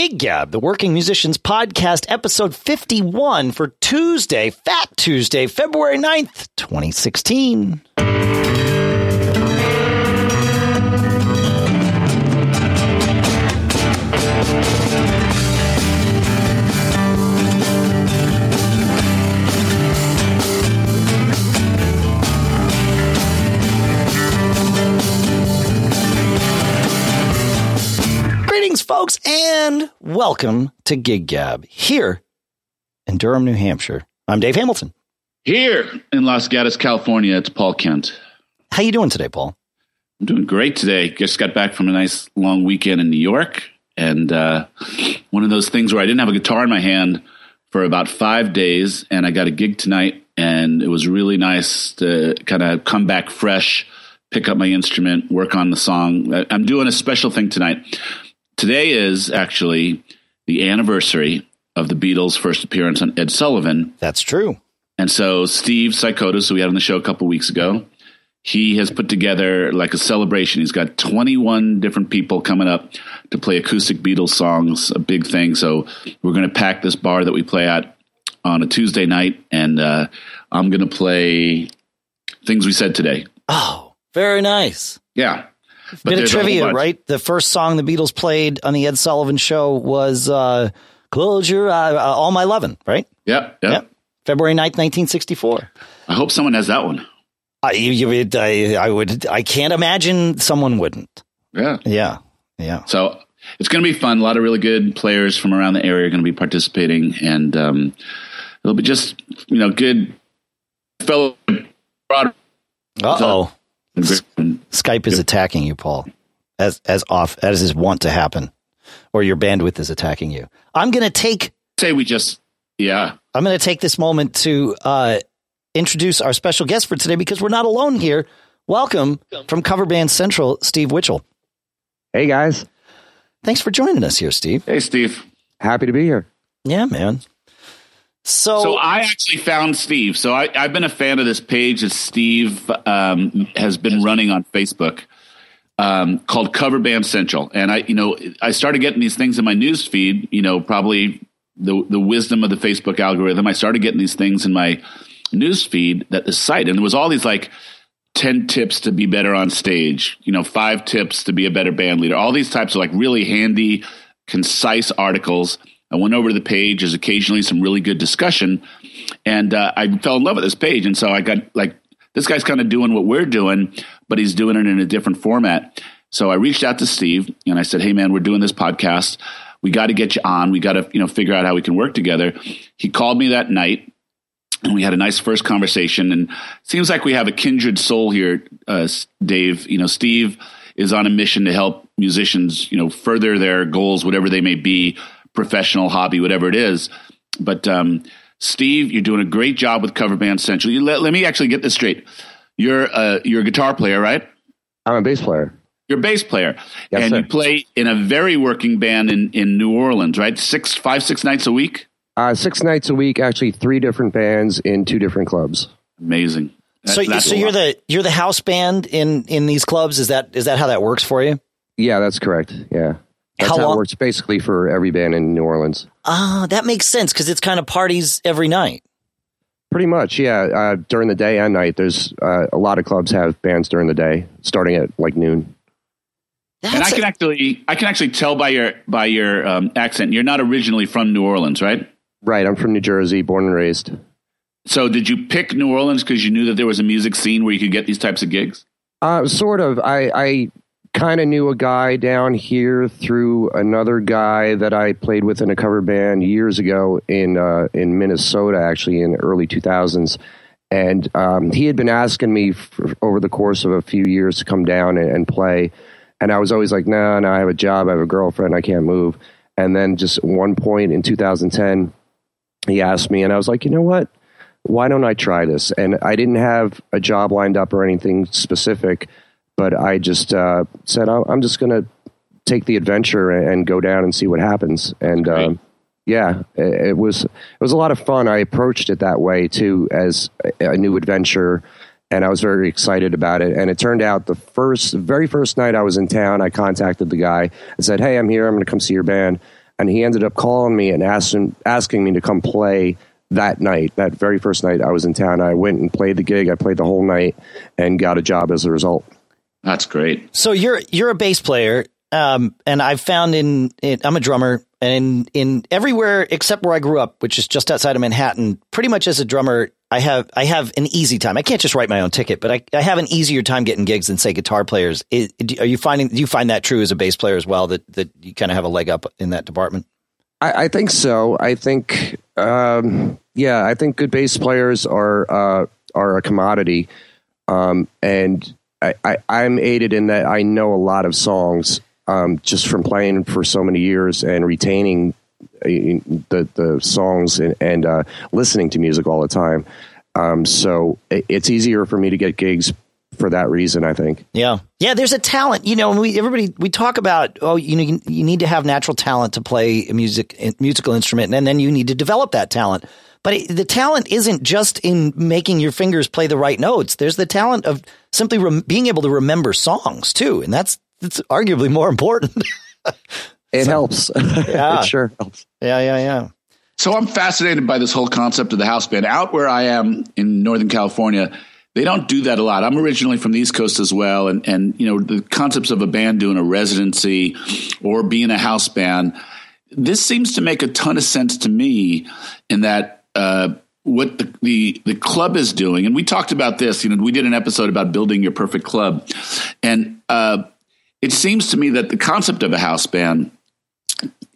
Gig Gab, the Working Musicians Podcast, episode 51 for Tuesday, Fat Tuesday, February 9th, 2016. Folks, and welcome to Gig Gab here in Durham, New Hampshire. I'm Dave Hamilton. Here in Los Gatos, California, it's Paul Kent. How you doing today, Paul? I'm doing great today. Just got back from a nice long weekend in New York, and uh, one of those things where I didn't have a guitar in my hand for about five days, and I got a gig tonight, and it was really nice to kind of come back fresh, pick up my instrument, work on the song. I'm doing a special thing tonight. Today is actually the anniversary of the Beatles' first appearance on Ed Sullivan. That's true. And so Steve Psychotis, who we had on the show a couple weeks ago, he has put together like a celebration. He's got 21 different people coming up to play acoustic Beatles songs, a big thing. So we're going to pack this bar that we play at on a Tuesday night, and uh, I'm going to play things we said today. Oh, very nice. Yeah. But Bit of there's a whole trivia, right? The first song the Beatles played on the Ed Sullivan Show was uh, "Close Your Eye," uh, "All My Lovin'," right? Yep. Yep. Yep. February 9th, 1964. I hope someone has that one. I, you, it- I, I would. I can't imagine someone wouldn't. Yeah. Yeah, yeah. So it's going to be fun. A lot of really good players from around the area are going to be participating, and um, it'll be just you know good fellow. Uh oh. Skype is attacking you, Paul, as as off as is wont to happen, or your bandwidth is attacking you. I'm going to take Say we just yeah. I'm going to take this moment to uh, introduce our special guest for today because we're not alone here. Welcome from Cover Band Central, Steve Witchell. Hey guys, Thanks for joining us here, Steve. Hey Steve. happy to be here. Yeah, man. So, So I actually found Steve. So I, I've been a fan of this page that Steve um, has been running on Facebook um, called Cover Band Central, and I, you know, I started getting these things in my news feed. You know, probably the the wisdom of the Facebook algorithm. I started getting these things in my news feed that the site, and there was all these like. 10 tips to be better on stage, you know, five tips to be a better band leader, all these types of like really handy, concise articles. I went over to the page. There's occasionally some really good discussion. And uh, I fell in love with this page. And so I got like, this guy's kind of doing what we're doing, but he's doing it in a different format. So I reached out to Steve and I said, Hey, man, we're doing this podcast. We got to get you on. We got to, you know, figure out how we can work together. He called me that night and we had a nice first conversation and seems like we have a kindred soul here uh, dave you know steve is on a mission to help musicians you know further their goals whatever they may be professional hobby whatever it is but um, steve you're doing a great job with cover band central you, let, let me actually get this straight you're a, you're a guitar player right I'm a bass player. you're a bass player Yes, and sir. you play in a very working band in, in new orleans right six five six nights a week Uh, six nights a week, actually three different bands in two different clubs. amazing That- so, so you're lot. the you're the house band in in these clubs. Is that is that how that works for you? Yeah, that's correct. Yeah, that's How how, long- it works basically for every band in New Orleans. Ah, that makes sense because it's kind of parties every night. Pretty much, yeah. Uh, during the day and night, there's uh, a lot of clubs have bands during the day, starting at like noon. That's and I a- can actually, I can actually tell by your by your um, accent, you're not originally from New Orleans, right? Right. I'm from New Jersey, born and raised. So, did you pick New Orleans because you knew that there was a music scene where you could get these types of gigs? Uh, sort of. I, I kind of knew a guy down here through another guy that I played with in a cover band years ago in uh, in Minnesota, actually in early 2000s. And um, he had been asking me f over the course of a few years to come down and, and play. And I was always like, no, no, I have a job, I have a girlfriend, I can't move. And then just one point in 2010, he asked me, and I was like, you know what? Why don't I try this? And I didn't have a job lined up or anything specific, but I just uh, said, "I'm I'm just going to take the adventure and go down and see what happens. And um, yeah, it, it was it was a lot of fun. I approached it that way too, as a, a new adventure, and I was very excited about it. And it turned out the first, very first night I was in town, I contacted the guy and said, "Hey, I'm here. I'm going to come see your band." and he ended up calling me and asking asking me to come play that night, that very first night I was in town. I went and played the gig. I played the whole night and got a job as a result. That's great. So you're you're a bass player, um, and I've found in, in I'm a drummer, and in, in everywhere except where I grew up, which is just outside of Manhattan, pretty much as a drummer, I have I have an easy time. I can't just write my own ticket, but I, I have an easier time getting gigs than say guitar players. Is, are you finding do you find that true as a bass player as well? That that you kind of have a leg up in that department. I, I think so. I think um, yeah, I think good bass players are uh, are a commodity, um, and I, I, am aided in that I know a lot of songs um, just from playing for so many years and retaining uh, the the songs and, and uh, listening to music all the time. Um, so it, it's easier for me to get gigs for that reason. I think. Yeah, yeah. There's a talent. You know, we everybody we talk about. Oh, you know, you, you need to have natural talent to play a music musical instrument, and then you need to develop that talent. But it, the talent isn't just in making your fingers play the right notes. There's the talent of simply rem- being able to remember songs too, and that's that's arguably more important. it so, helps. Yeah, it sure helps. Yeah, yeah, yeah. So I'm fascinated by this whole concept of the house band. Out where I am in Northern California, they don't do that a lot. I'm originally from the East Coast as well, and and you know the concepts of a band doing a residency or being a house band. This seems to make a ton of sense to me in that uh, what the, the, the club is doing, and we talked about this. You know, we did an episode about building your perfect club, and uh, it seems to me that the concept of a house band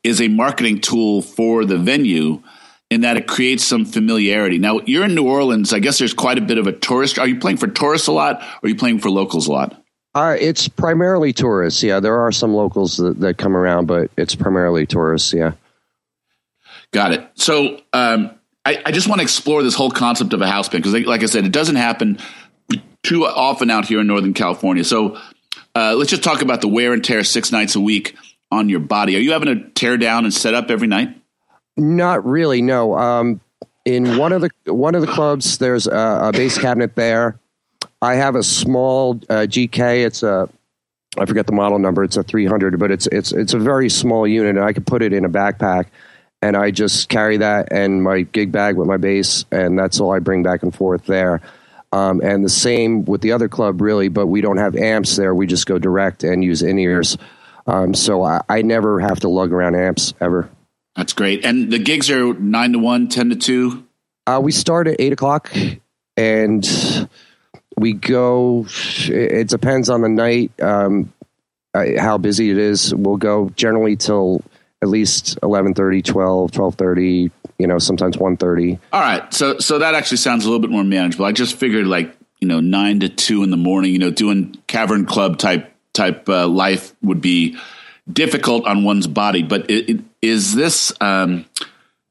is a marketing tool for the venue in that it creates some familiarity. Now, you're in New Orleans. I guess there's quite a bit of a tourist. Are you playing for tourists a lot, or are you playing for locals a lot? Uh, it's primarily tourists. Yeah, there are some locals that, that come around, but it's primarily tourists. Yeah. Got it. So, um, I, I just want to explore this whole concept of a house band because, like I said, it doesn't happen too often out here in Northern California. So uh, let's just talk about the wear and tear six nights a week on your body. Are you having to tear down and set up every night? Not really. No. Um, in one of the one of the clubs, there's a, a bass cabinet there. I have a small uh, GK. It's a I forget the model number. It's a 300, but it's it's it's a very small unit, and I could put it in a backpack and I just carry that and my gig bag with my bass, and that's all I bring back and forth there. Um, and the same with the other club, really, but we don't have amps there. We just go direct and use in ears. Um, so I, I, never have to lug around amps ever. That's great. And the gigs are nine to one, 10 to two? Uh, we start at eight o'clock and we go, it depends on the night, um, how busy it is. We'll go generally till at least 11:30, 12, 12:30, you know, sometimes 1:30. All right. So so that actually sounds a little bit more manageable. I just figured like, you know, 9 to 2 in the morning, you know, doing cavern club type type uh, life would be difficult on one's body, but it, it, is this um,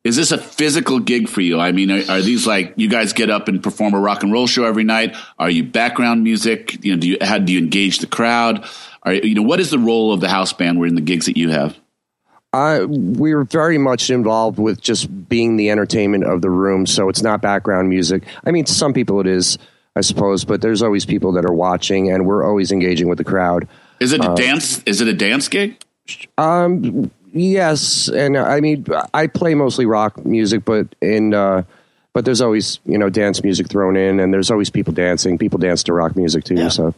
is this a physical gig for you? I mean, are, are, these like you guys get up and perform a rock and roll show every night? Are you background music? You know, do you how do you engage the crowd? Are you know what is the role of the house band where in the gigs that you have? Uh, we're very much involved with just being the entertainment of the room, so it's not background music. I mean, some people it is, I suppose, but there's always people that are watching, and we're always engaging with the crowd. Is it a uh, dance? Is it a dance gig? Um, yes, and I mean, I play mostly rock music, but in uh, but there's always you know dance music thrown in, and there's always people dancing. People dance to rock music too. Yeah. So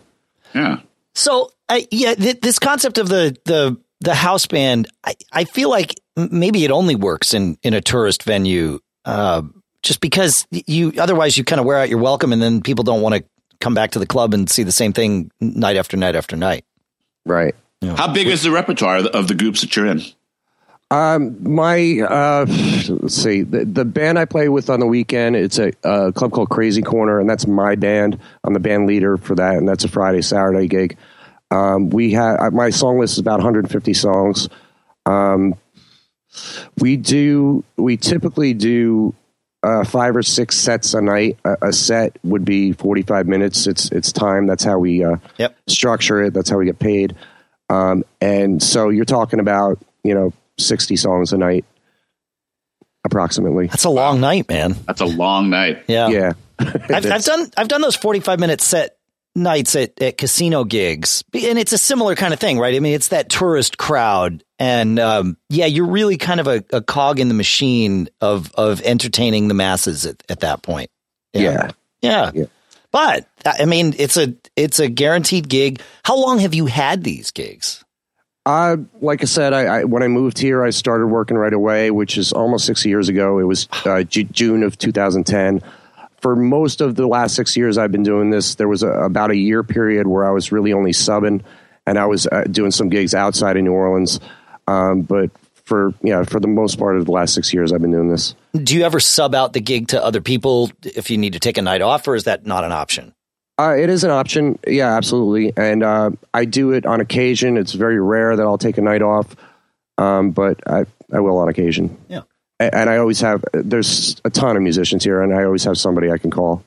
yeah. So uh, yeah, th- this concept of the the the house band, I, I feel like maybe it only works in, in a tourist venue, uh, just because you otherwise you kind of wear out your welcome, and then people don't want to come back to the club and see the same thing night after night after night. Right. How big is the repertoire of the groups that you're in? Um, my uh, let's see, the, the band I play with on the weekend, it's a, a club called Crazy Corner, and that's my band. I'm the band leader for that, and that's a Friday Saturday gig. Um, we had uh, my song list is about 150 songs. Um, we do we typically do uh, five or six sets a night. A, a, set would be 45 minutes. It's it's time. That's how we uh, yep. structure it. That's how we get paid. Um, and so you're talking about you know 60 songs a night approximately. That's a long night, man. That's a long night. Yeah. Yeah. I've, I've, done I've done those 45 minute set nights at, at casino gigs, and it's a similar kind of thing, right? I mean, it's that tourist crowd, and um, yeah, you're really kind of a, a, cog in the machine of of entertaining the masses at, at that point. Yeah. yeah, yeah. But I mean, it's a it's a guaranteed gig. How long have you had these gigs? Uh, like I said, I, I, when I moved here, I started working right away, which is almost six years ago. It was uh, June of 2010. For most of the last six years I've been doing this, there was a, about a year period where I was really only subbing, and I was uh, doing some gigs outside of New Orleans. Um, but for yeah, for the most part of the last six years, I've been doing this. Do you ever sub out the gig to other people if you need to take a night off, or is that not an option? Uh, it is an option. Yeah, absolutely. And uh, I do it on occasion. It's very rare that I'll take a night off, um, but I, I will on occasion. Yeah. And, and I always have, there's a ton of musicians here, and I always have somebody I can call.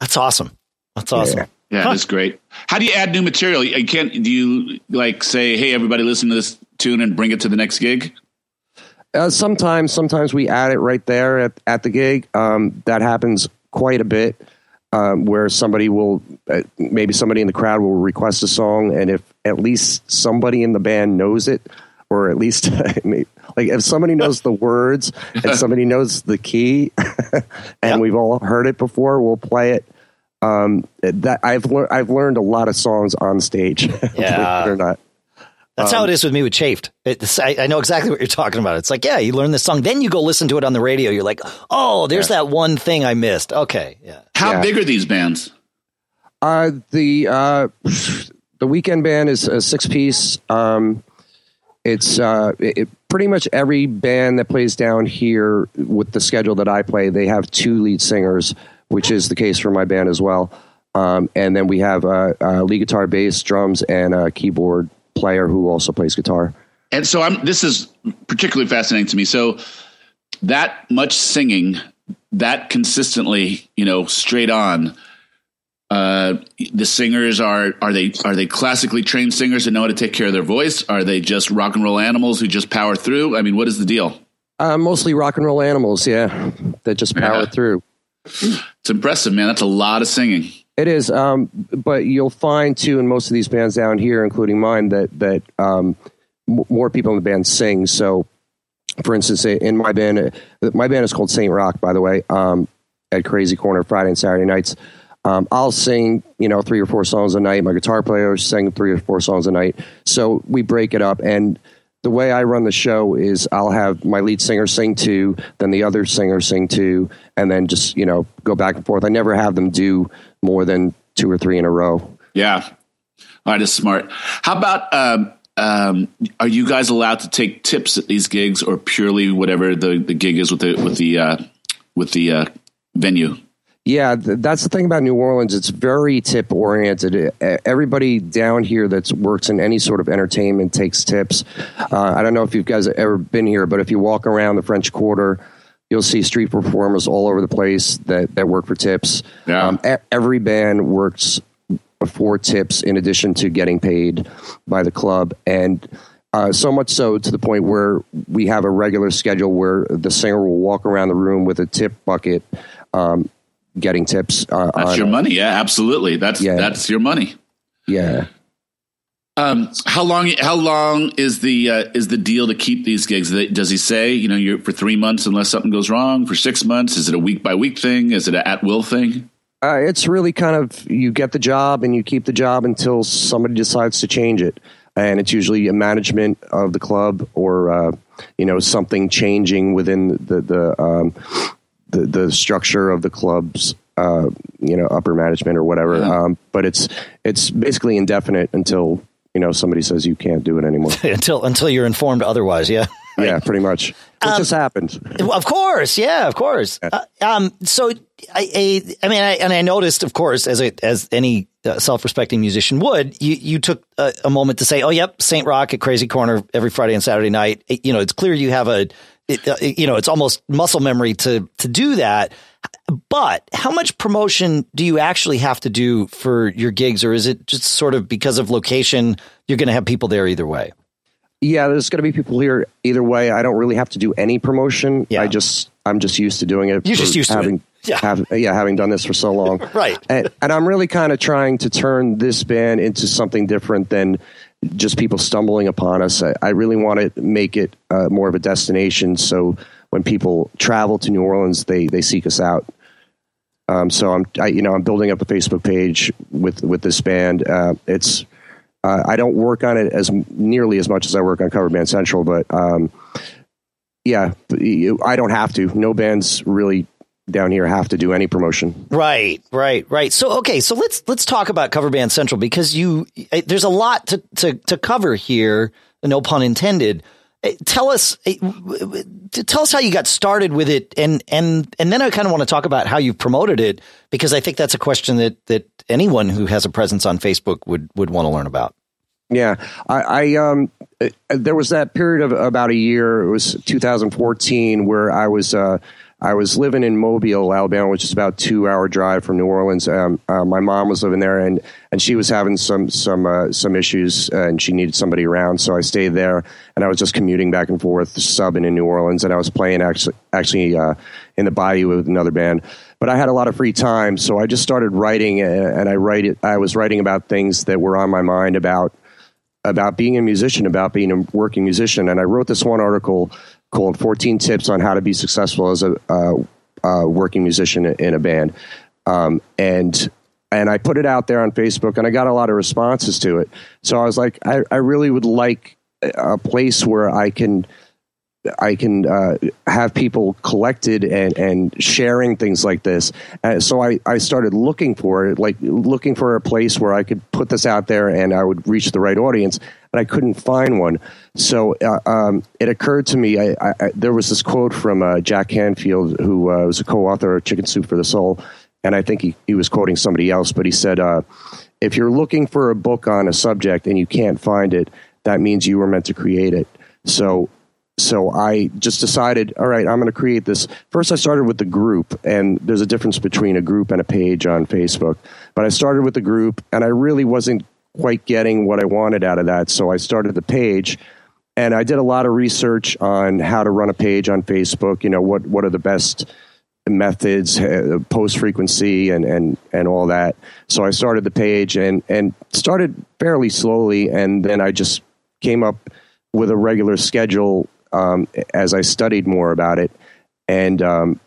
That's awesome. That's awesome. Yeah. Yeah, huh. that's great. How do you add new material? You can't. Do you like say, "Hey, everybody, listen to this tune and bring it to the next gig"? Uh, sometimes, sometimes we add it right there at, at the gig. Um, that happens quite a bit um, where somebody will uh, maybe somebody in the crowd will request a song, and if at least somebody in the band knows it, or at least like if somebody knows the words and somebody knows the key, and yep. we've all heard it before, we'll play it. Um, that I've learned I've learned a lot of songs on stage, yeah. or not. That's um, how it is with me with Chafed. It's, I, I, know exactly what you're talking about. It's like, yeah, you learn this song, then you go listen to it on the radio. You're like, oh, there's yeah. that one thing I missed. Okay, yeah. How yeah. big are these bands? Uh, the uh, the weekend band is a six piece. Um, it's uh, it, pretty much every band that plays down here with the schedule that I play. They have two lead singers, which is the case for my band as well. Um, and then we have uh, uh, lead guitar, bass, drums, and a keyboard player who also plays guitar. And so I'm this is particularly fascinating to me. So that much singing, that consistently, you know, straight on. Uh, the singers are are they are they classically trained singers that know how to take care of their voice? Are they just rock and roll animals who just power through? I mean, what is the deal? Uh, mostly rock and roll animals, yeah, that just power yeah. through. It's impressive, man. That's a lot of singing. It is, um, but you'll find too in most of these bands down here, including mine, that that um, m- more people in the band sing. So, for instance, in my band, uh, my band is called Saint Rock, by the way, um, at Crazy Corner Friday and Saturday nights. Um, I'll sing, you know, three or four songs a night. My guitar player sing three or four songs a night. So we break it up, and the way I run the show is I'll have my lead singer sing two, then the other singer sing two, and then just you know go back and forth. I never have them do more than two or three in a row. Yeah, all right, that's smart. How about um, um, are you guys allowed to take tips at these gigs, or purely whatever the, the gig is with the with the uh, with the uh, venue? Yeah, that's the thing about New Orleans. It's very tip oriented. Everybody down here that works in any sort of entertainment takes tips. Uh, I don't know if you guys have ever been here, but if you walk around the French Quarter, you'll see street performers all over the place that, that work for tips. Yeah. Um, every band works for tips in addition to getting paid by the club. And uh, so much so to the point where we have a regular schedule where the singer will walk around the room with a tip bucket. Um, getting tips. Uh, that's your money. Yeah, absolutely. That's yeah. that's your money. Yeah. Um, how long? How long is the uh, is the deal to keep these gigs? Does he say you know you're for three months unless something goes wrong? For six months? Is it a week by week thing? Is it an at will thing? Uh, it's really kind of you get the job and you keep the job until somebody decides to change it, and it's usually a management of the club or uh, you know something changing within the the um, the, the structure of the club's uh, you know upper management or whatever. Yeah. Um, but it's it's basically indefinite until you know somebody says you can't do it anymore. until until you're informed otherwise. Yeah. Yeah, pretty much. It um, just happened. Of course, yeah, of course. Yeah. Uh, um, so, I, I, I mean, I, and I noticed, of course, as a, as any uh, self-respecting musician would, you you took a, a, moment to say, "Oh, yep, Saint Rock at Crazy Corner every Friday and Saturday night." It, you know, it's clear you have a it, uh, you know, it's almost muscle memory to to do that. But how much promotion do you actually have to do for your gigs, or is it just sort of because of location? You're going to have people there either way. Yeah, there's going to be people here either way. I don't really have to do any promotion. Yeah. I just I'm just used to doing it. You're just used having, to Yeah. Have, yeah, having done this for so long. Right. And, and I'm really kind of trying to turn this band into something different than just people stumbling upon us. I, I really want to make it uh, more of a destination. So when people travel to New Orleans, they, they seek us out. Um, so I'm, I, you know, I'm building up a Facebook page with, with this band. Uh, it's, uh, I don't work on it as nearly as much as I work on Cover Band Central, but um, yeah, I don't have to. No bands really down here have to do any promotion. Right, right, right. So okay, so let's let's talk about Cover Band Central because you eh, there's a lot to to, to cover here. No pun intended. Eh, tell us eh, tell us how you got started with it, and and and then I kind of want to talk about how you've promoted it because I think that's a question that that anyone who has a presence on Facebook would would want to learn about. Yeah, I, I um, there was that period of about a year. It was 2014 where I was uh, I was living in Mobile, Alabama, which is about two hour drive from New Orleans. Um, uh, my mom was living there, and and she was having some some uh, some issues, uh, and she needed somebody around. So I stayed there, and I was just commuting back and forth, subbing in New Orleans, and I was playing actually actually uh, in the Bayou with another band. But I had a lot of free time, so I just started writing, uh, and I write it. I was writing about things that were on my mind about about being a musician, about being a working musician, and I wrote this one article called 14 Tips on How to Be Successful as a uh, uh, Working Musician in a Band. Um, and and I put it out there on Facebook, and I got a lot of responses to it. So I was like, I, I really would like a place where I can I can uh, have people collected and, and sharing things like this. So I, I started looking for it, like looking for a place where I could put this out there and I would reach the right audience, and I couldn't find one. So uh, um, it occurred to me, I, I, there was this quote from uh, Jack Canfield, who uh, was a co-author of Chicken Soup for the Soul, and I think he, he was quoting somebody else, but he said, uh, if you're looking for a book on a subject and you can't find it, that means you were meant to create it. So so I just decided, all right, I'm going to create this. First, I started with the group, and there's a difference between a group and a page on Facebook. But I started with the group, and I really wasn't quite getting what I wanted out of that. So I started the page, and I did a lot of research on how to run a page on Facebook. You know, what what are the best methods, uh, post frequency, and and and all that. So I started the page, and and started fairly slowly, and then I just came up with a regular schedule um, as I studied more about it, and um,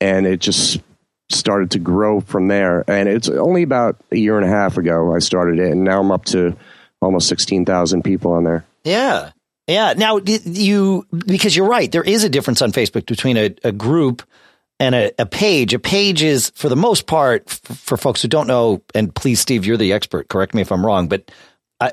and it just started to grow from there. And it's only about a year and a half ago I started it, and now I'm up to almost sixteen thousand people on there. Yeah, yeah. Now you because you're right, there is a difference on Facebook between a, a group and a, a, page. A page is, for the most part, f- for folks who don't know, and please, Steve, you're the expert. Correct me if I'm wrong, but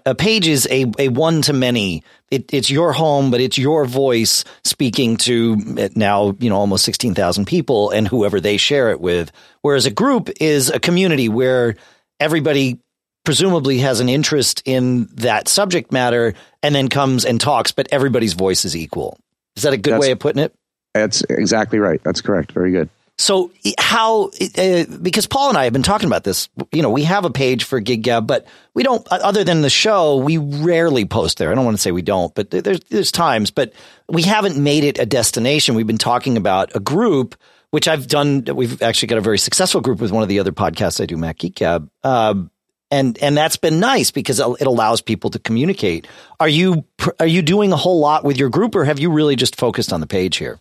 a page is a, a one to many. It, it's your home, but it's your voice speaking to eh, now, you know, almost 16,000 people and whoever they share it with. Whereas a group is a community where everybody presumably has an interest in that subject matter and then comes and talks, but everybody's voice is equal. Is that a good that's, way of putting it? That's exactly right. That's correct. Very good. So how uh, because Paul and I have been talking about this, you know, we have a page for Gig Gab, but we don't. Other than the show, we rarely post there. I don't want to say we don't, but there's there's times, but we haven't made it a destination. We've been talking about a group, which I've done. We've actually got a very successful group with one of the other podcasts I do, Mac Geek Gab. Um, and and that's been nice because it allows people to communicate. Are you are you doing a whole lot with your group, or have you really just focused on the page here?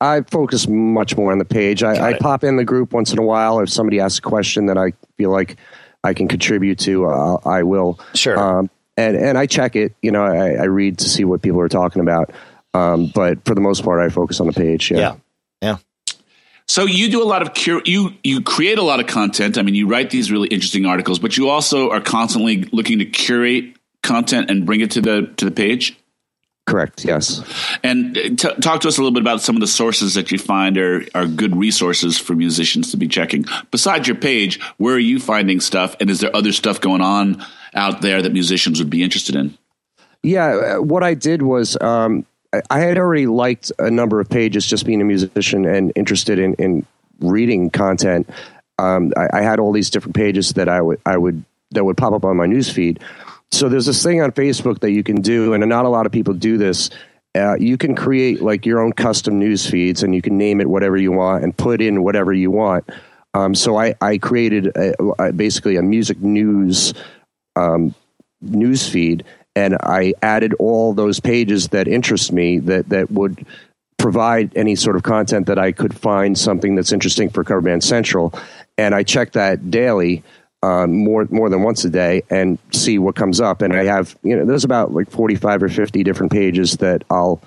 I focus much more on the page. I, I, pop in the group once in a while if somebody asks a question that I feel like I can contribute to. Uh, I will. Sure. Um, and and I check it. You know, I, I, read to see what people are talking about. Um, but for the most part, I focus on the page. Yeah. Yeah. yeah. So you do a lot of cur- you you create a lot of content. I mean, you write these really interesting articles, but you also are constantly looking to curate content and bring it to the to the page. Correct. Yes. And uh, t- talk to us a little bit about some of the sources that you find are are good resources for musicians to be checking. Besides your page, where are you finding stuff, and is there other stuff going on out there that musicians would be interested in? Yeah, uh, what I did was um, I had already liked a number of pages just being a musician and interested in, in reading content. Um, I, I, had all these different pages that I would I would that would pop up on my news feed so there's this thing on Facebook that you can do, and not a lot of people do this. uh, you can create like your own custom news feeds and you can name it whatever you want and put in whatever you want. Um, so I, I created a, a, basically a music news um, news feed and I added all those pages that interest me that that would provide any sort of content that I could find something that's interesting for Cover Band Central, and I check that daily. Um, more more than once a day and see what comes up. And I have you know there's about like 45 or 50 different pages that I'll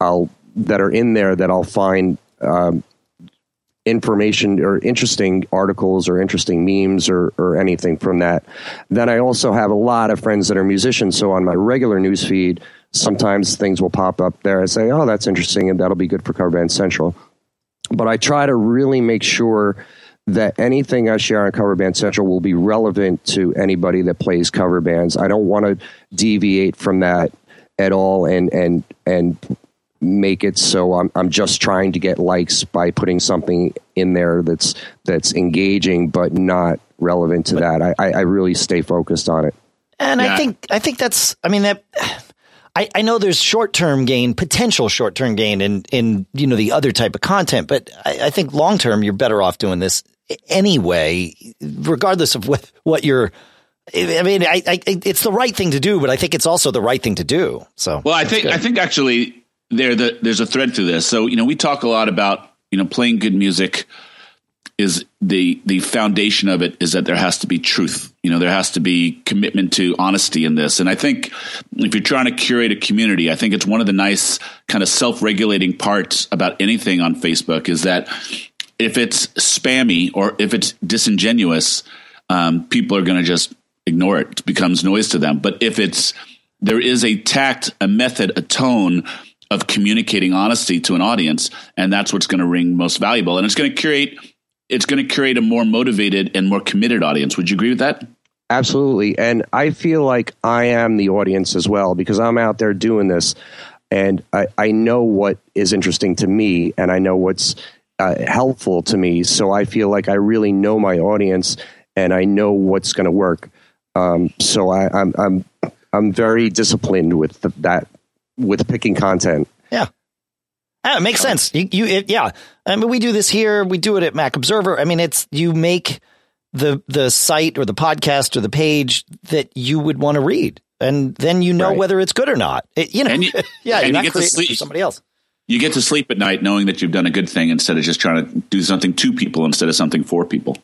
I'll that are in there that I'll find um, information or interesting articles or interesting memes or, or anything from that. Then I also have a lot of friends that are musicians. So on my regular news feed, sometimes things will pop up there. I say, oh, that's interesting and that'll be good for Cover Band Central. But I try to really make sure that anything I share on Cover Band Central will be relevant to anybody that plays cover bands. I don't want to deviate from that at all and and and make it so I'm I'm just trying to get likes by putting something in there that's that's engaging but not relevant to that. I, I really stay focused on it. And yeah. I think I think that's I mean that I, I know there's short term gain, potential short term gain in in you know the other type of content, but I, I think long term you're better off doing this anyway, regardless of what what you're. I mean, I, I, it's the right thing to do, but I think it's also the right thing to do. So, well, I think good. I think actually there the, there's a thread through this. So, you know, we talk a lot about you know playing good music is the the foundation of it is that there has to be truth. You know, there has to be commitment to honesty in this. And I think if you're trying to curate a community, I think it's one of the nice kind of self-regulating parts about anything on Facebook is that if it's spammy or if it's disingenuous, um, people are going to just ignore it. It becomes noise to them. But if it's there is a tact, a method, a tone of communicating honesty to an audience, and that's what's going to ring most valuable. And it's going to create it's going to create a more motivated and more committed audience. Would you agree with that? Absolutely. And I feel like I am the audience as well because I'm out there doing this and I, I know what is interesting to me and I know what's uh, helpful to me. So I feel like I really know my audience and I know what's going to work. Um, so I, am I'm, I'm I'm very disciplined with the, that with picking content. Yeah. Ah, it makes sense. You, you it, yeah. I mean, we do this here. We do it at Mac Observer. I mean, it's you make the the site or the podcast or the page that you would want to read, and then you know right. whether it's good or not. It, you know, you, yeah, you're not you creating for somebody else. You get to sleep at night knowing that you've done a good thing instead of just trying to do something to people instead of something for people.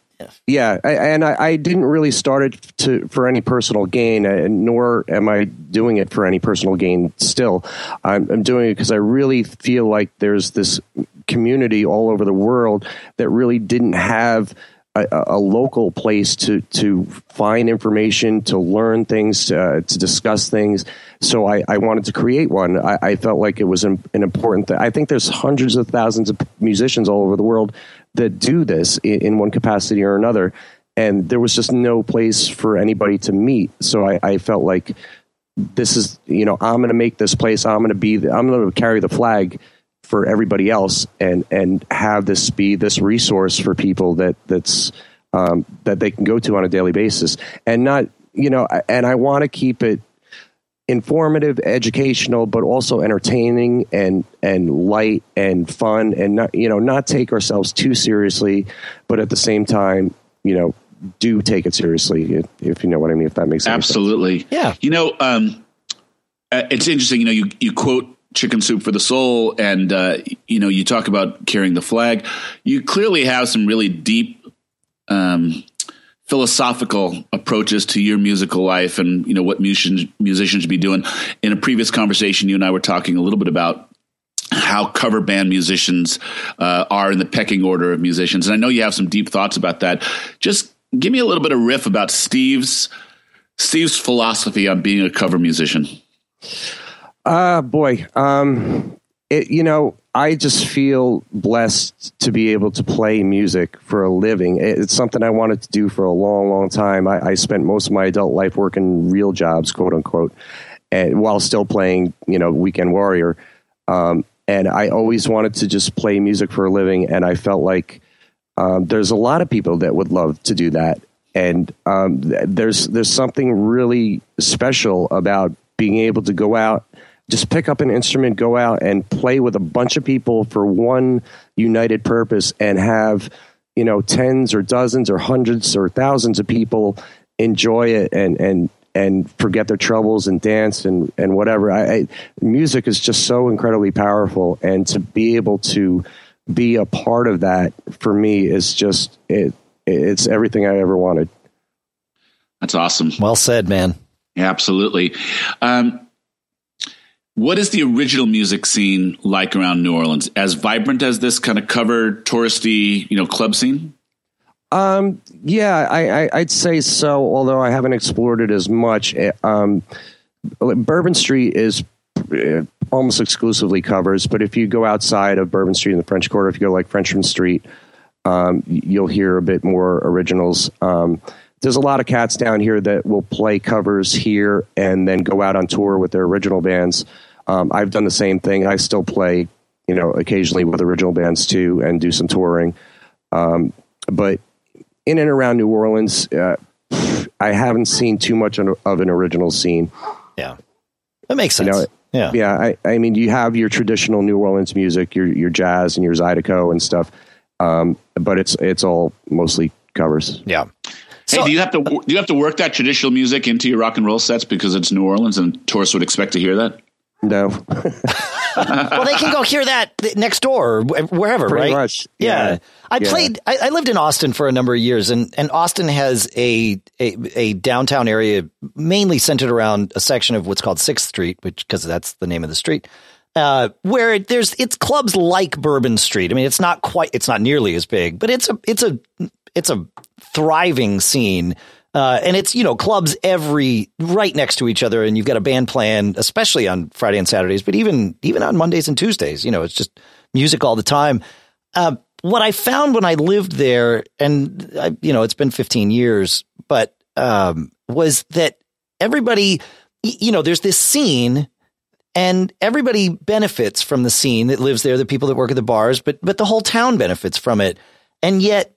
Yeah, I, and I, I, didn't really start it to for any personal gain, uh, nor am I doing it for any personal gain. Still, I'm, I'm doing it because I really feel like there's this community all over the world that really didn't have a, a local place to to find information, to learn things, uh, to discuss things. So I, I, wanted to create one. I, I felt like it was an, an important thing. I think there's hundreds of thousands of musicians all over the world that do this in, in, one capacity or another. And there was just no place for anybody to meet. So I, I felt like this is, you know, I'm going to make this place. I'm going to be, the, I'm going to carry the flag for everybody else and, and have this be this resource for people that that's, um, that they can go to on a daily basis and not, you know, and I want to keep it informative, educational, but also entertaining and and light and fun, and not you know not take ourselves too seriously, but at the same time, you know, do take it seriously if, if you know what I mean. If that makes sense. absolutely, sense. yeah. You know, um, uh, it's interesting. You know, you you quote chicken soup for the soul and uh, you know you talk about carrying the flag you clearly have some really deep um, philosophical approaches to your musical life and you know what musicians musicians should be doing. In a previous conversation, you and I were talking a little bit about how cover band musicians uh, are in the pecking order of musicians, and I know you have some deep thoughts about that. Just give me a little bit of riff about Steve's Steve's philosophy on being a cover musician. Uh boy, um, it, you know, I just feel blessed to be able to play music for a living. It's something I wanted to do for a long, long time. I, I spent most of my adult life working real jobs, quote unquote, and while still playing, you know, Weekend Warrior. Um, and I always wanted to just play music for a living, and I felt like um, there's a lot of people that would love to do that. And um, there's there's something really special about being able to go out just pick up an instrument, go out and play with a bunch of people for one united purpose and have, you know, tens or dozens or hundreds or thousands of people enjoy it and, and, and forget their troubles and dance and, and whatever. I, I, music is just so incredibly powerful. And to be able to be a part of that for me is just, it, it's everything I ever wanted. That's awesome. Well said, man. Yeah, absolutely. Um, what is the original music scene like around New Orleans? As vibrant as this kind of covered touristy, you know, club scene? Um, yeah, I, I, would say so. Although I haven't explored it as much. Eh, um, Bourbon Street is eh, almost exclusively covers, but if you go outside of Bourbon Street in the French Quarter, if you go like Frenchmen Street, um, you'll hear a bit more originals. Um, there's a lot of cats down here that will play covers here and then go out on tour with their original bands. Um, I've done the same thing. I still play, you know, occasionally with original bands too, and do some touring. Um, but in and around New Orleans, uh, I haven't seen too much of an original scene. Yeah, that makes sense. You know, yeah, yeah. I, I mean, you have your traditional New Orleans music, your your jazz and your zydeco and stuff, um, but it's it's all mostly covers. Yeah. Hey, so, do you have to do you have to work that traditional music into your rock and roll sets because it's New Orleans and tourists would expect to hear that? No. well, they can go hear that next door or wherever, Pretty right? Much. Yeah. yeah. I yeah. played. I, I, lived in Austin for a number of years, and and Austin has a a, a downtown area mainly centered around a section of what's called Sixth Street, which because that's the name of the street. Uh, where it, there's it's clubs like Bourbon Street. I mean, it's not quite, it's not nearly as big, but it's a it's a it's a thriving scene uh, and it's, you know, clubs every right next to each other. And you've got a band plan, especially on Friday and Saturdays, but even, even on Mondays and Tuesdays, you know, it's just music all the time. Uh, what I found when I lived there, and I, you know, it's been 15 years, but, um, was that everybody, you know, there's this scene and everybody benefits from the scene that lives there, the people that work at the bars, but, but the whole town benefits from it. And yet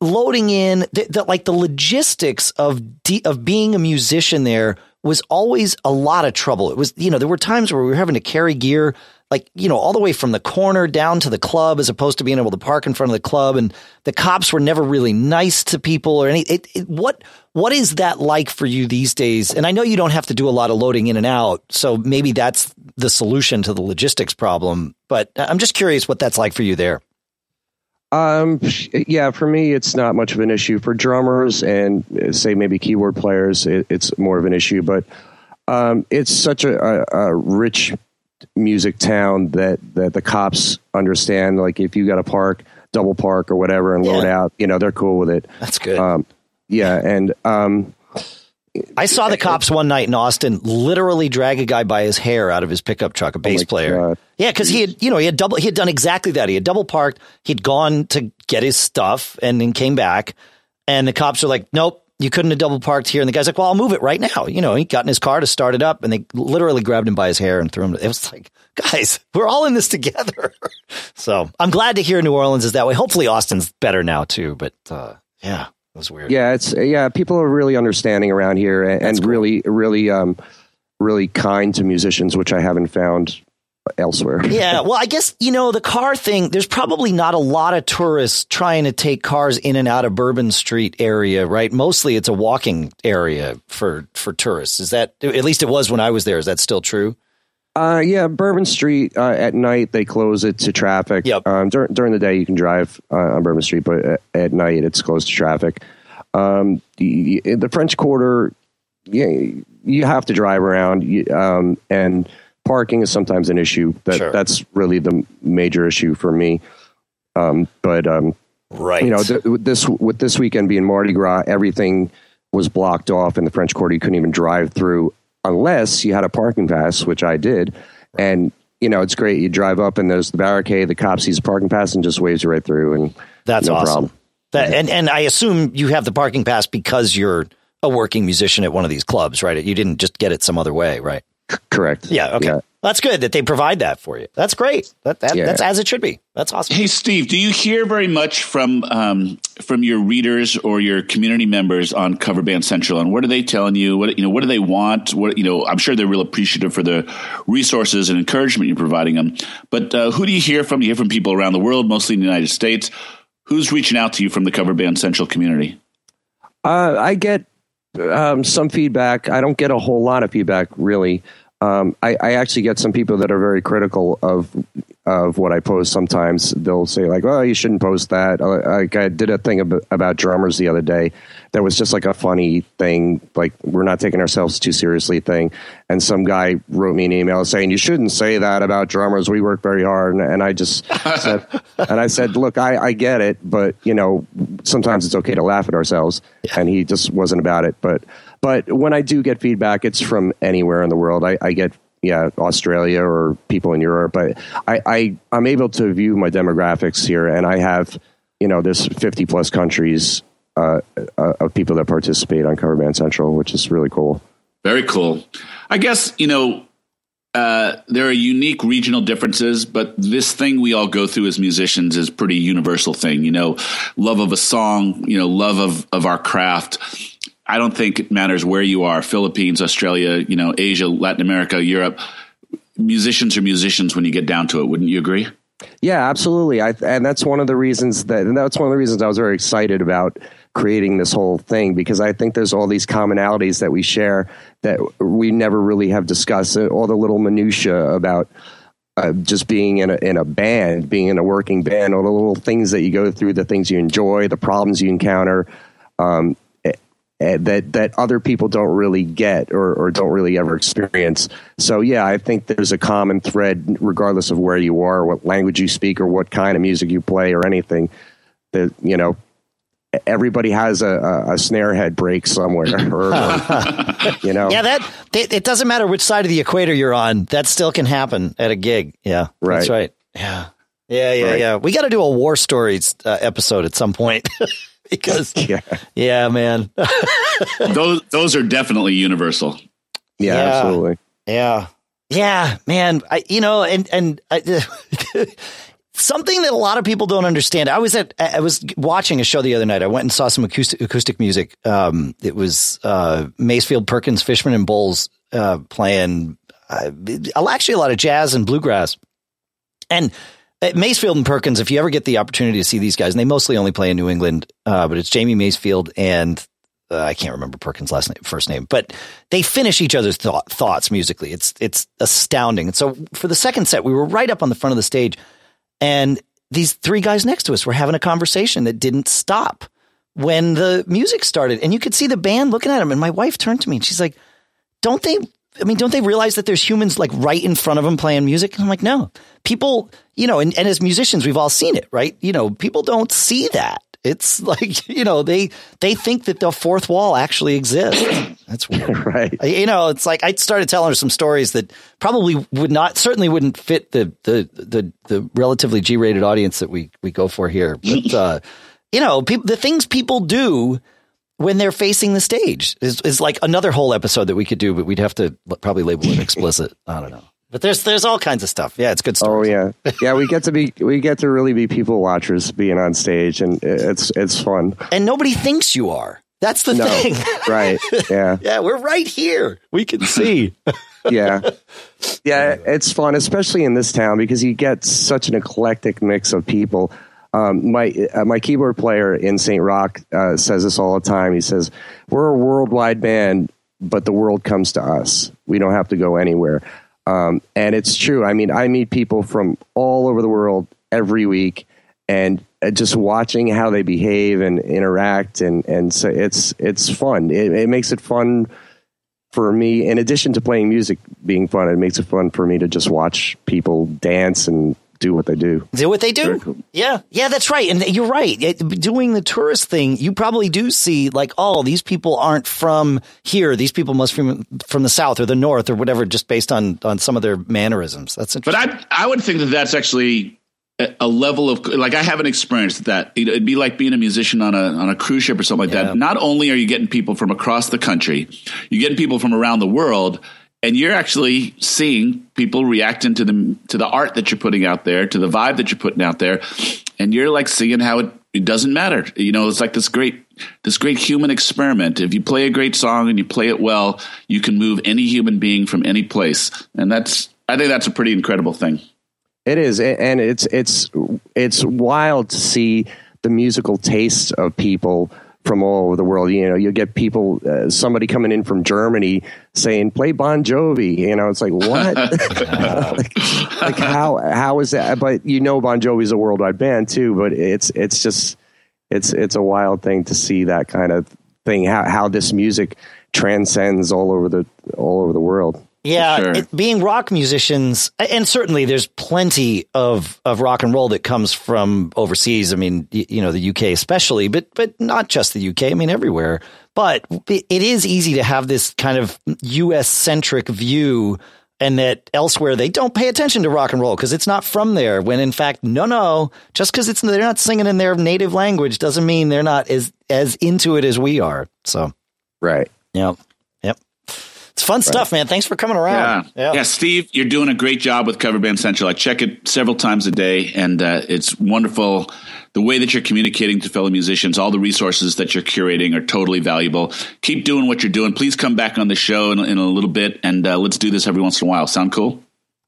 loading in that like the logistics of de- of being a musician there was always a lot of trouble. It was you know there were times where we were having to carry gear like you know all the way from the corner down to the club as opposed to being able to park in front of the club. And the cops were never really nice to people or any it, it, what what is that like for you these days? And i know you don't have to do a lot of loading in and out so maybe that's the solution to the logistics problem but i'm just curious what that's like for you there um, yeah, for me, it's not much of an issue. For drummers and uh, say maybe keyboard players, it, it's more of an issue. But um, it's such a, a, a, rich music town that that the cops understand. Like if you got to park, double park or whatever, and yeah. load out, you know, they're cool with it. That's good. Um, yeah, and um, I saw the cops one night in Austin literally drag a guy by his hair out of his pickup truck, a bass oh player. God. Yeah, because he had, you know, he had double, he had done exactly that. He had double parked. He'd gone to get his stuff and then came back, and the cops are like, "Nope, you couldn't have double parked here." And the guy's like, "Well, I'll move it right now." You know, he got in his car to start it up, and they literally grabbed him by his hair and threw him. It was like, guys, we're all in this together. so I'm glad to hear New Orleans is that way. Hopefully, Austin's better now too. But uh, yeah was weird. Yeah, it's yeah. People are really understanding around here and, and cool. really, really, um, really kind to musicians, which I haven't found elsewhere. yeah, well, I guess you know the car thing. There's probably not a lot of tourists trying to take cars in and out of Bourbon Street area, right? Mostly, it's a walking area for for tourists. Is that at least it was when I was there? Is that still true? Uh, yeah, Bourbon Street uh, at night they close it to traffic. Yep. Um, dur- during the day you can drive uh, on Bourbon Street, but at, at, night it's closed to traffic. Um, the, the, French Quarter, yeah, you have to drive around, um, and parking is sometimes an issue. That sure. that's really the major issue for me. Um, but um, right, you know, th- this with this weekend being Mardi Gras, everything was blocked off in the French Quarter. You couldn't even drive through unless you had a parking pass, which I did. And you know, it's great. You drive up and there's the barricade. The cop sees a parking pass and just waves you right through, and that's no awesome. Problem. That and and I assume you have the parking pass because you're a working musician at one of these clubs, right? You didn't just get it some other way, right? C- correct. Yeah. Okay. Yeah. That's good that they provide that for you. That's great. That, that Yeah. that's as it should be. That's awesome. Hey, Steve, do you hear very much from um, from your readers or your community members on Cover Band Central? And what are they telling you? What you know? What do they want? What you know? I'm sure they're real appreciative for the resources and encouragement you're providing them. But uh, who do you hear from? Do you hear from people around the world, mostly in the United States. Who's reaching out to you from the Cover Band Central community? Uh, I get um, some feedback. I don't get a whole lot of feedback, really. Um, I, I actually get some people that are very critical of of what I post. Sometimes they'll say like, "Oh, you shouldn't post that." Uh, Like I did a thing about drummers the other day that was just like a funny thing, like we're not taking ourselves too seriously thing. And some guy wrote me an email saying, "You shouldn't say that about drummers. We work very hard." And, and I just said, and I said, "Look, I, I get it, but you know, sometimes it's okay to laugh at ourselves." And he just wasn't about it, but. But when I do get feedback, it's from anywhere in the world. I, I get yeah, Australia or people in Europe. But I, I I'm able to view my demographics here, and I have you know there's 50 plus countries uh, uh, of people that participate on Cover Band Central, which is really cool. Very cool. I guess, you know, uh, there are unique regional differences, but this thing we all go through as musicians is pretty universal thing, you know, love of a song, you know, love of, of our craft. I don't think it matters where you are, Philippines, Australia, you know, Asia, Latin America, Europe. Musicians are musicians when you get down to it. Wouldn't you agree? Yeah, absolutely. I, and that's one of the reasons that, that's one of the reasons I was very excited about creating this whole thing because I think there's all these commonalities that we share that we never really have discussed. All the little minutia about uh, just being in a in a band, being in a working band, all the little things that you go through, the things you enjoy, the problems you encounter. Um, that that other people don't really get or, or don't really ever experience. So yeah, I think there's a common thread, regardless of where you are, what language you speak, or what kind of music you play, or anything. That you know, everybody has a, a, a snare head break somewhere, or, or, you know, Yeah, that it, doesn't matter which side of the equator you're on. That still can happen at a gig. Yeah, that's Right. right. Yeah, yeah, yeah, Right. yeah. We got to do a war stories uh, episode at some point because yeah, yeah, man, those those are definitely universal. yeah, Yeah. absolutely. yeah, yeah, man. I you know, and and I, something that a lot of people don't understand. I was at I was watching a show the other night. I went and saw some acoustic acoustic music. Um, it was uh, Masefield, Perkins, Fishman, and Bowles uh, playing uh, actually a lot of jazz and bluegrass. And at Masefield and Perkins, if you ever get the opportunity to see these guys, and they mostly only play in New England, uh, but it's Jamie Masefield and uh, I can't remember Perkins' last name, first name, but they finish each other's thought, thoughts musically. It's it's astounding. And so for the second set, we were right up on the front of the stage, and these three guys next to us were having a conversation that didn't stop when the music started, and you could see the band looking at them. And my wife turned to me and she's like, "Don't they?" I mean, don't they realize that there's humans like right in front of them playing music? And I'm like, no, people, you know, and, and as musicians, we've all seen it, right? You know, people don't see that. It's like, you know, they, they think that the fourth wall actually exists. That's weird. Right. You know, it's like I started telling her some stories that probably would not, certainly wouldn't fit the, the, the, the relatively G rated audience that we, we go for here. But, uh, you know, people, the things people do when they're facing the stage is, is like another whole episode that we could do, but we'd have to probably label it explicit. I don't know. But there's there's all kinds of stuff. Yeah, it's good stuff. Oh yeah, yeah. We get to be we get to really be people watchers being on stage, and it's it's fun. And nobody thinks you are. That's the No, thing. right? Yeah, yeah, we're right here. We can see. yeah, yeah. It's fun, especially in this town because you get such an eclectic mix of people. Um, my uh, my keyboard player in St. Rock uh, says this all the time. He says, "We're a worldwide band, but the world comes to us. We don't have to go anywhere." Um, and it's true. I mean, I meet people from all over the world every week, and uh, just watching how they behave and interact, and and so it's it's fun. It, it makes it fun for me. In addition to playing music being fun, it makes it fun for me to just watch people dance and do what they do. Do what they do. cool. Yeah, yeah, that's right. And you're right. Doing the tourist thing, you probably do see like, oh, these people aren't from here. These people must be from from the south or the north or whatever, just based on on some of their mannerisms. That's interesting. But. I I would think that that's actually a, a level of like I haven't experienced that. It'd it'd be like being a musician on a on a cruise ship or something like Yeah. that. Not only are you getting people from across the country, you're getting people from around the world. And you're actually seeing people reacting to the to the art that you're putting out there, to the vibe that you're putting out there, and you're like seeing how it, it doesn't matter. You know, it's like this great this great human experiment. If you play a great song and you play it well, you can move any human being from any place, and that's I think that's a pretty incredible thing. It is, and it's it's it's wild to see the musical tastes of people from all over the world. You know, you get people, uh, somebody coming in from Germany saying, "Play Bon Jovi." You know, it's like what? like, like, how how is that? But you know, Bon Jovi's a worldwide band too. But it's it's just it's it's a wild thing to see that kind of thing. How how this music transcends all over the all over the world. Yeah, sure. it, being rock musicians, and certainly there's plenty of, of rock and roll that comes from overseas. I mean, you, you know, the UK especially, but but not just the UK. I mean, everywhere. But it is easy to have this kind of US centric view, and that elsewhere they don't pay attention to rock and roll because it's not from there. When in fact, no, no, just because it's they're not singing in their native language doesn't mean they're not as as into it as we are. So, right. Yeah. It's fun right. stuff, man. Thanks for coming around. Yeah. yeah. yeah, Steve, you're doing a great job with Cover Band Central. I check it several times a day, and uh, it's wonderful. The way that you're communicating to fellow musicians, all the resources that you're curating are totally valuable. Keep doing what you're doing. Please come back on the show in, in a little bit, and uh, let's do this every once in a while. Sound cool?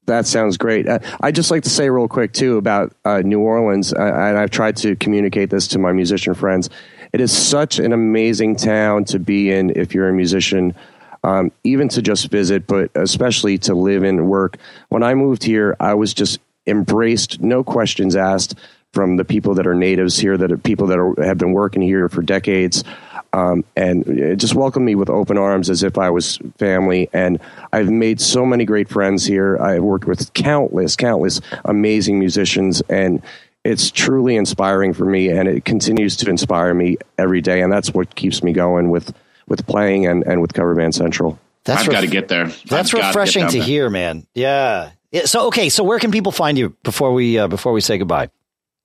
That sounds great. Uh, I'd just like to say real quick too about uh, New Orleans, uh, and I've tried to communicate this to my musician friends. It is such an amazing town to be in if you're a musician um, even to just visit, but especially to live and work. When I moved here, I was just embraced, no questions asked from the people that are natives here, that are people that are, have been working here for decades. Um, and just welcomed me with open arms as if I was family. And I've made so many great friends here. I've worked with countless, countless amazing musicians, and it's truly inspiring for me. And it continues to inspire me every day. And that's what keeps me going with with playing and, and with Cover Band Central. That's I've ref- got to get there. That's I've refreshing to, to hear, man. Yeah. yeah. So okay, so where can people find you before we uh, before we say goodbye?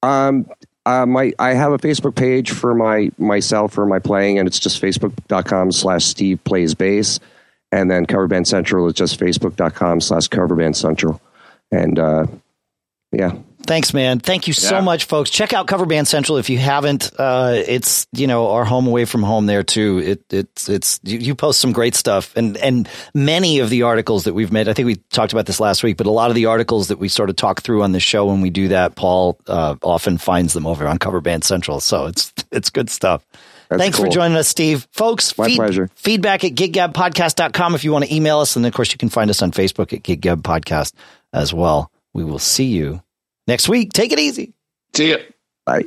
Um, uh, my I have a Facebook page for my myself for my playing, and it's just facebook.com slash Steve plays bass, and then Cover Band Central is just facebook.com slash Cover Band Central, and uh, yeah. Thanks, man. Thank you so yeah. much, folks. Check out Cover Band Central if you haven't. Uh, it's you know our home away from home there too. It it's it's you, you, post some great stuff and and many of the articles that we've made. I think we talked about this last week, but a lot of the articles that we sort of talk through on the show when we do that, Paul uh, often finds them over on Cover Band Central. So it's it's good stuff. That's Thanks cool. for joining us, Steve. Folks, My feed, pleasure. Feedback at giggabpodcast.com if you want to email us. And of course, you can find us on Facebook at giggab podcast as well. We will see you next week. Take it easy. See ya. Bye.